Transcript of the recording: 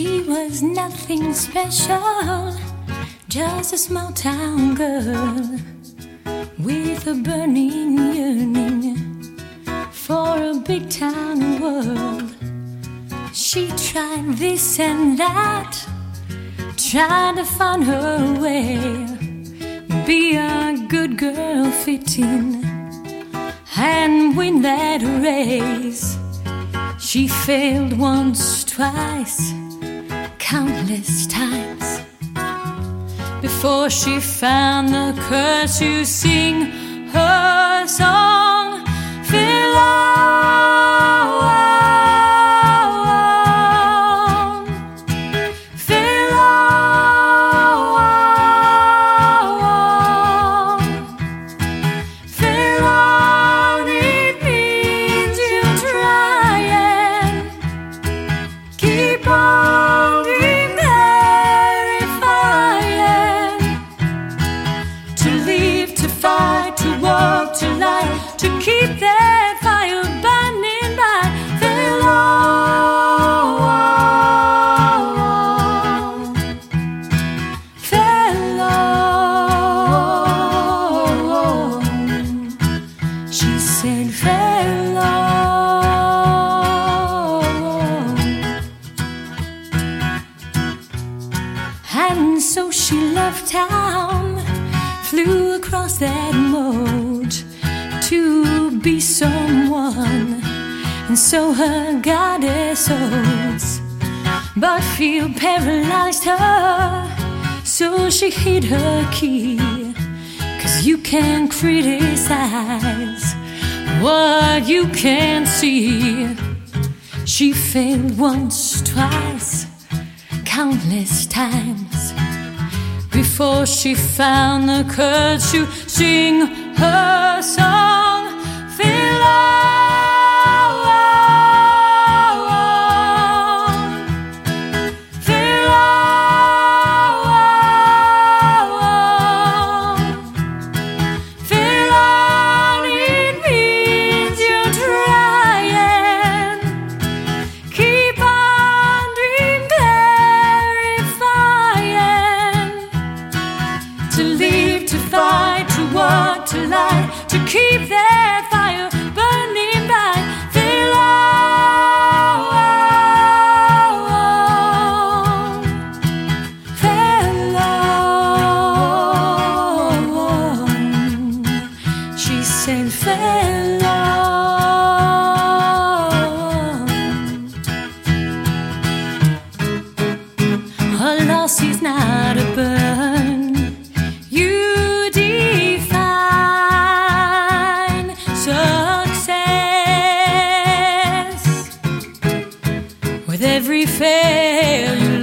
She was nothing special, just a small town girl with a burning yearning for a big town world. She tried this and that, trying to find her way, be a good girl, fit in, and win that race. She failed once, twice, countless times. Before she found the courage to sing so she left town, flew across that moat to be someone, and so her goddess holds. But fear paralyzed her, so she hid her key. Cause you can't criticize what you can't see. She failed once, twice countless times before she found the courage to sing her song. Failure.